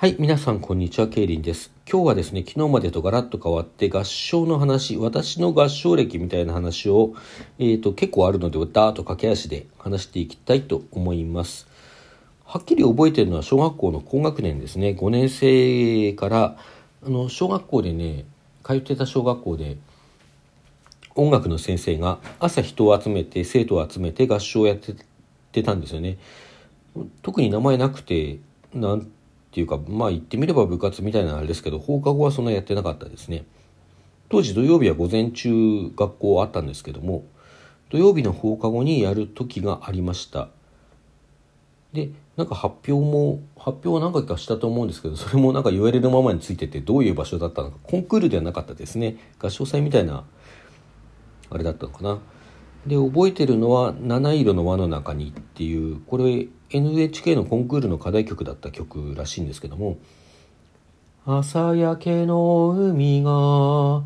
はい、皆さんこんにちは、ケイリンです。今日はですね、昨日までとガラッと変わって合唱の話、私の合唱歴みたいな話を、えー、と結構あるので、ダーッと駆け足で話していきたいと思います。はっきり覚えてるのは小学校の高学年ですね。5年生から、あの、小学校でね、通ってた小学校で、音楽の先生が朝人を集めて、生徒を集めて合唱をやってたんですよね。特に名前なくて、なんっていうかまあ言ってみれば部活みたいなあれですけど放課後はそんなやってなかったですね。当時土曜日は午前中学校あったんですけども土曜日の放課後にやる時がありました。でなんか発表も発表は何回かしたと思うんですけどそれもなんか言われるままについててどういう場所だったのかコンクールではなかったですね。合唱祭みたいなあれだったのかな。で覚えてるのは「七色の輪の中に」っていうこれ NHK のコンクールの課題曲だった曲らしいんですけども「朝焼けの海が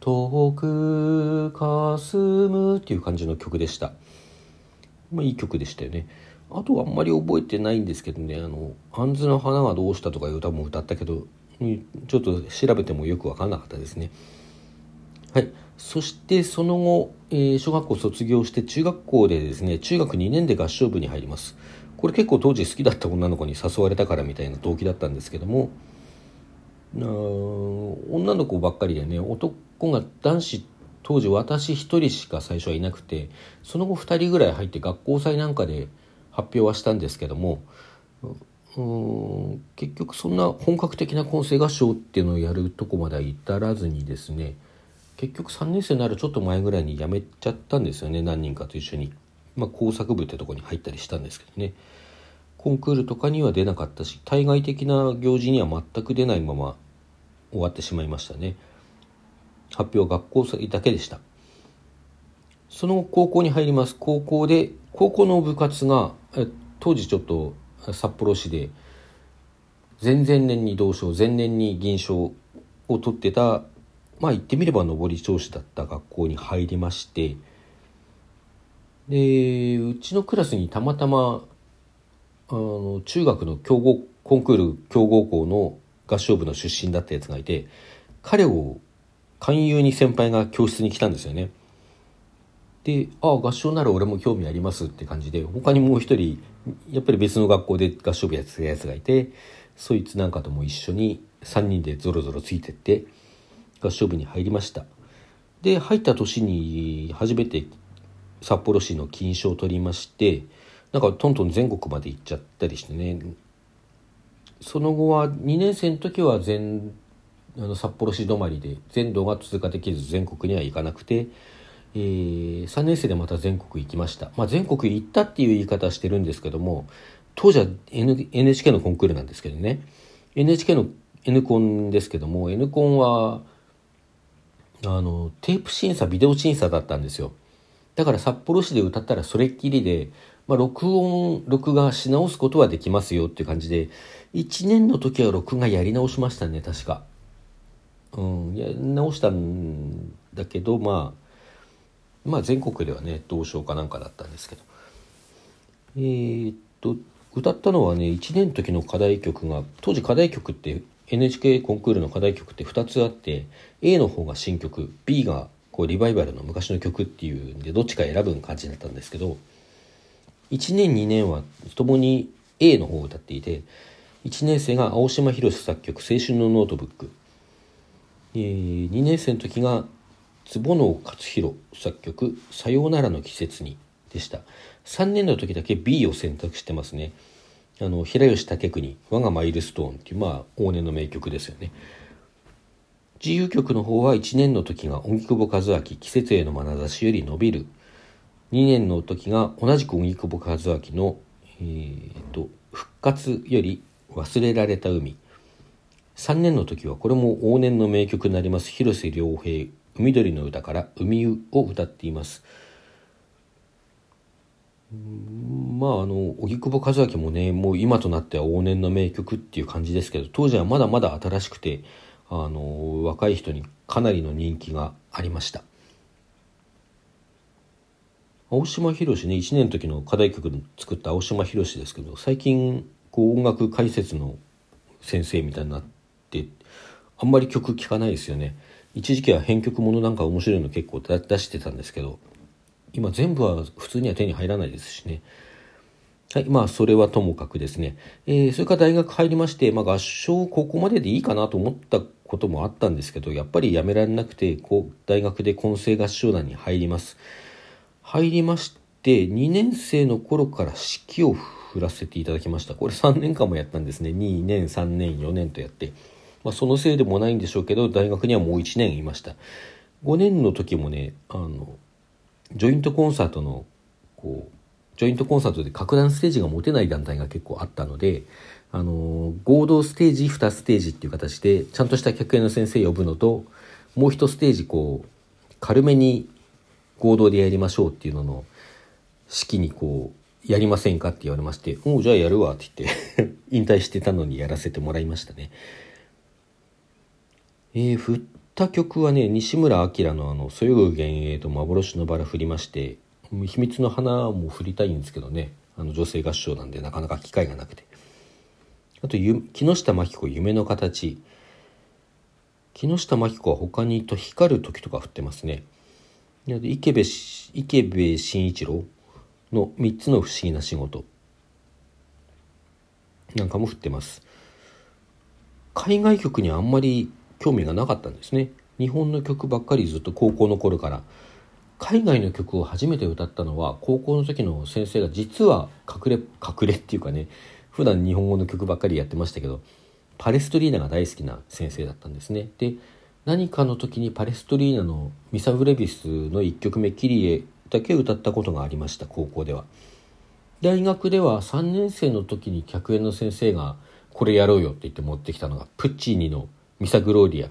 遠く霞む」っていう感じの曲でした。まあいい曲でしたよね。あとはあんまり覚えてないんですけどね「あの杏の花がどうした」とかいう歌も歌ったけどちょっと調べてもよく分かんなかったですね。はい。そしてその後、えー、小学校卒業して中学校でですね中学2年で合唱部に入ります。これ結構当時好きだった女の子に誘われたからみたいな動機だったんですけども女の子ばっかりでね男が男子当時私1人しか最初はいなくてその後2人ぐらい入って学校祭なんかで発表はしたんですけどもうん結局そんな本格的な混声合唱っていうのをやるとこまでは至らずにですね結局3年生になるちょっと前ぐらいに辞めちゃったんですよね。何人かと一緒に。まあ、工作部ってとこに入ったりしたんですけどね。コンクールとかには出なかったし対外的な行事には全く出ないまま終わってしまいましたね。発表は学校祭だけでした。その後高校に入ります。高校で高校の部活が当時ちょっと札幌市で前々年に銅賞前年に銀賞を取ってたまあ言ってみれば上り調子だった学校に入りましてでうちのクラスにたまたまあの中学の強豪コンクール強豪校の合唱部の出身だったやつがいて彼を勧誘に先輩が教室に来たんですよね。で「ああ合唱なら俺も興味あります」って感じで他にもう一人やっぱり別の学校で合唱部やってたやつがいてそいつなんかとも一緒に3人でぞろぞろついてって合唱部に入りました。で入った年に初めて札幌市の金賞を取りましてなんかトントン全国まで行っちゃったりしてね。その後は2年生の時は全あの札幌市止まりで全道が通過できず全国には行かなくて、えー、3年生でまた全国行きました、まあ、全国行ったっていう言い方してるんですけども当時は、N、NHK のコンクールなんですけどね。NHK の N コンですけども N コンはあのテープ審査ビデオ審査だったんですよ。だから札幌市で歌ったらそれっきりで、まあ、録音録画し直すことはできますよっていう感じで1年の時は録画やり直しましたね確か。うんやり直したんだけどまあまあ全国ではね同賞かなんかだったんですけど。えー、っと歌ったのはね1年の時の課題曲が当時課題曲って NHK コンクールの課題曲って2つあって A の方が新曲 B がこうリバイバルの昔の曲っていうんでどっちか選ぶ感じだったんですけど1年2年はともに A の方を歌っていて1年生が青島広志作曲「青春のノートブック」えー、2年生の時が坪能克裕作曲「さようならの季節に」でした。3年の時だけ B を選択してますね。あの平吉武国「我がマイルストーン」っていうまあ往年の名曲ですよね。自由曲の方は1年の時が荻窪和明季節への眼差しより伸びる。2年の時が同じく荻窪和明の、えーと、復活より忘れられた海。3年の時はこれも往年の名曲になります広瀬良平海鳥の歌から海を歌っています。まああの荻窪和明もねもう今となっては往年の名曲っていう感じですけど当時はまだまだ新しくてあの若い人にかなりの人気がありました。青島博ね1年の時の課題曲作った青島博ですけど最近こう音楽解説の先生みたいになってあんまり曲聴かないですよね。一時期は編曲ものなんか面白いの結構出してたんですけど今全部は普通には手に入らないですしね。はいまあそれはともかくですね、えー、それから大学入りまして、まあ、合唱ここまででいいかなと思ったこともあったんですけどやっぱりやめられなくてこう大学で混声合唱団に入ります。入りまして2年生の頃から指揮を振らせていただきました。これ3年間もやったんですね。2年3年4年とやって、まあ、そのせいでもないんでしょうけど大学にはもう1年いました。5年の時もねあのジョイントコンサートのこうジョイントコンサートで格段ステージが持てない団体が結構あったのであの合同ステージ2ステージっていう形でちゃんとした客演の先生呼ぶのともう1ステージこう軽めに合同でやりましょうっていうのの式にこうやりませんかって言われまして「おうじゃあやるわ」って言って 引退してたのにやらせてもらいましたね。えー、振った曲はね西村明のあの「そよぐ幻影と幻のバラ」振りまして「秘密の花」も振りたいんですけどねあの女性合唱なんでなかなか機会がなくて。あと木下真紀子「夢の形」木下真紀子は他にと光る時とか振ってますね。池部池部慎一郎の3つの不思議な仕事。なんかも振ってます。海外曲にあんまり興味がなかったんですね。日本の曲ばっかりずっと高校の頃から。海外の曲を初めて歌ったのは高校の時の先生が実は隠れ隠れっていうかね普段日本語の曲ばっかりやってましたけどパレストリーナが大好きな先生だったんですね。で何かの時にパレストリーナのミサ・ブレビスの1曲目「キリエ」だけ歌ったことがありました高校では。大学では3年生の時に客演の先生がこれやろうよって言って持ってきたのがプッチーニの「ミサ・グローリア」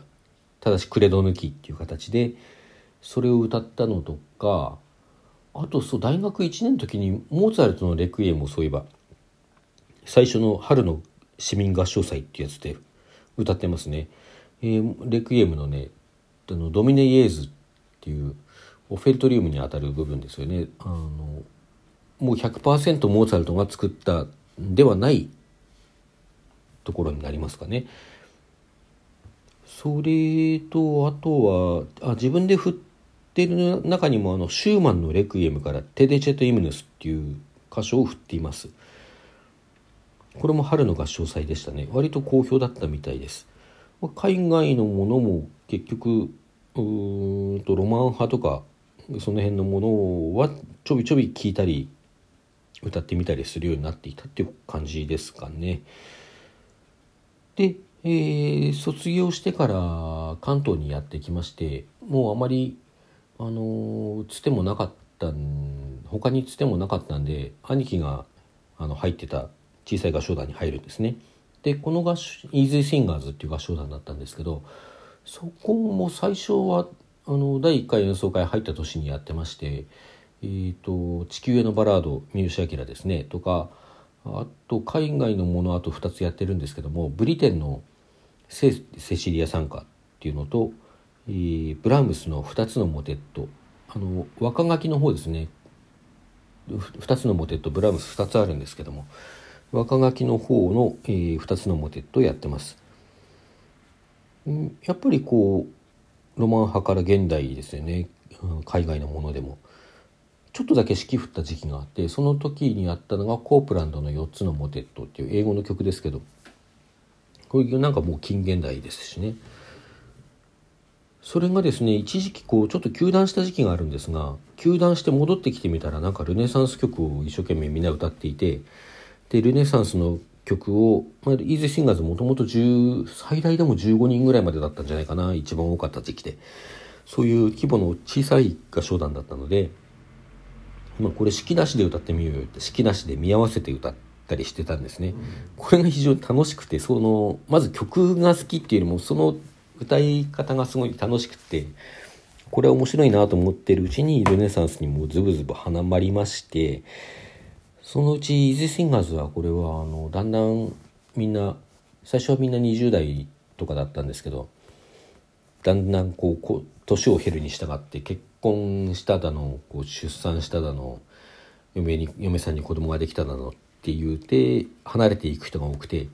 ただしクレド抜きっていう形でそれを歌ったのとかあとそう大学1年の時にモーツァルトの「レクイエム」をそういえば最初の春の市民合唱祭っていうやつで歌ってますね。えー、レクイエムのねあのドミネイエーズっていうオフェルトリウムにあたる部分ですよねあのもう100%モーツァルトが作ったではないところになりますかね。それとあとはあ自分で振ってる中にもあのシューマンの「レクイエム」から「テデチェト・イムヌス」っていう箇所を振っています。これも春の合唱祭でしたね割と好評だったみたいです。海外のものも結局うんとロマン派とかその辺のものはちょびちょび聞いたり歌ってみたりするようになっていたっていう感じですかね。で、えー、卒業してから関東にやってきましてもうあまりあのつてもなかった他につてもなかったんで兄貴があの入ってた小さい合唱団に入るんですね。でこの合唱イージーシンガーズっていう合唱団だったんですけどそこも最初はあの第1回演奏会入った年にやってまして「えーと、地球へのバラード」三好明ですねとかあと海外のものあと2つやってるんですけどもブリテンのセ「シリア参加」っていうのと、えー、ブラームスの2つのモテット。あの若書きの方ですね。2つのモテット。ブラームス2つあるんですけども。若書きの方の、えー、2つのモテットをやってます。やっぱりこうロマン派から現代ですよね。海外のものでも。ちょっとだけ指揮振った時期があってその時にやったのがコープランドの4つのモテットっていう英語の曲ですけど。こういうなんかもう近現代ですしね。それがですね一時期こうちょっと休団した時期があるんですが休団して戻ってきてみたらなんかルネサンス曲を一生懸命みんな歌っていてでルネサンスの曲を、まあ、イーゼシンガーズもともと最大でも15人ぐらいまでだったんじゃないかな一番多かった時期で。そういう規模の小さい合唱団だったので、まあ、これ式なしで歌ってみようよって式なしで見合わせて歌ってたりしてたんですね、うん、これが非常に楽しくてそのまず曲が好きっていうよりもその歌い方がすごい楽しくてこれは面白いなと思ってるうちにルネサンスにもズブズブはまりましてそのうちイージーシンガーズはこれはあのだんだんみんな最初はみんな20代とかだったんですけどだんだんこう年を経るに従って結婚しただのこう出産しただの嫁に嫁さんに子供ができただのっって言うて離れていく人が多くて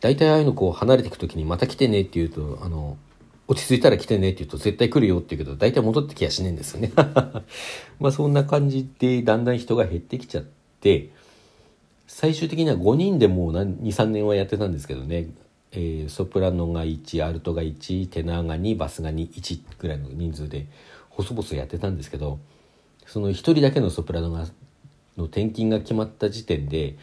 大体ああいうのこう離れていく時にまた来てねって言うと、あの、落ち着いたら来てねって言うと絶対来るよって言うけど、大体戻ってきやしねえんですよね。まあそんな感じでだんだん人が減ってきちゃって、最終的には5人でもう2、3年はやってたんですけどね、えー、ソプラノが1、アルトが1、テナーが2、バスが2、1ぐらいの人数で細々やってたんですけど、その1人だけのソプラノがの転勤が決まった時点で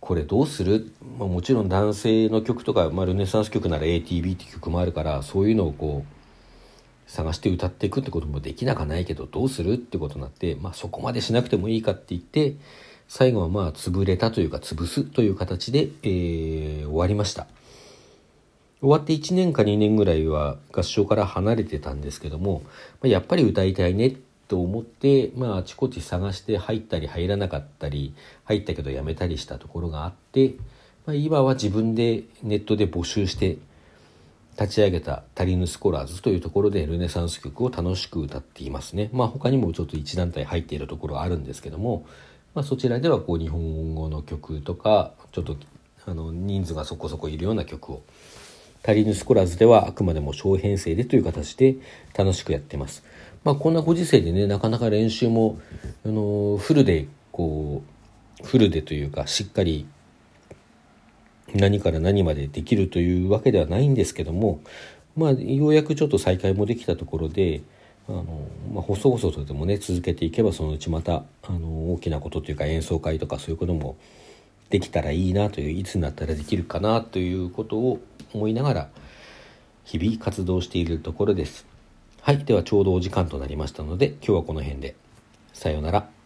これどうする、まあ、もちろん男性の曲とか、まあ、ルネサンス曲なら ATB って曲もあるからそういうのをこう探して歌っていくってこともできなかないけどどうする？ってことになって、まあ、そこまでしなくてもいいかって言って最後はまあ潰れたというか潰すという形で、えー、終わりました。終わって1年か2年ぐらいは合唱から離れてたんですけども、まあ、やっぱり歌いたいねと思って、まあ、あちこち探して入ったり入らなかったり入ったけどやめたりしたところがあって、まあ、今は自分でネットで募集して立ち上げたタリヌ・スコラーズというところでルネサンス曲を楽しく歌っていますね。まあ他にもちょっと一団体入っているところはあるんですけども、まあ、そちらではこう日本語の曲とかちょっとあの人数がそこそこいるような曲をタリヌ・スコラーズではあくまでも小編成でという形で楽しくやってます。まあ、こんなご時世でねなかなか練習もあのフルでこうフルでというかしっかり何から何までできるというわけではないんですけどもまあようやくちょっと再開もできたところであの、まあ、細々とでもね続けていけばそのうちまたあの大きなことというか演奏会とかそういうこともできたらいいなといういつになったらできるかなということを思いながら日々活動しているところです。はい。ではちょうどお時間となりましたので、今日はこの辺で。さようなら。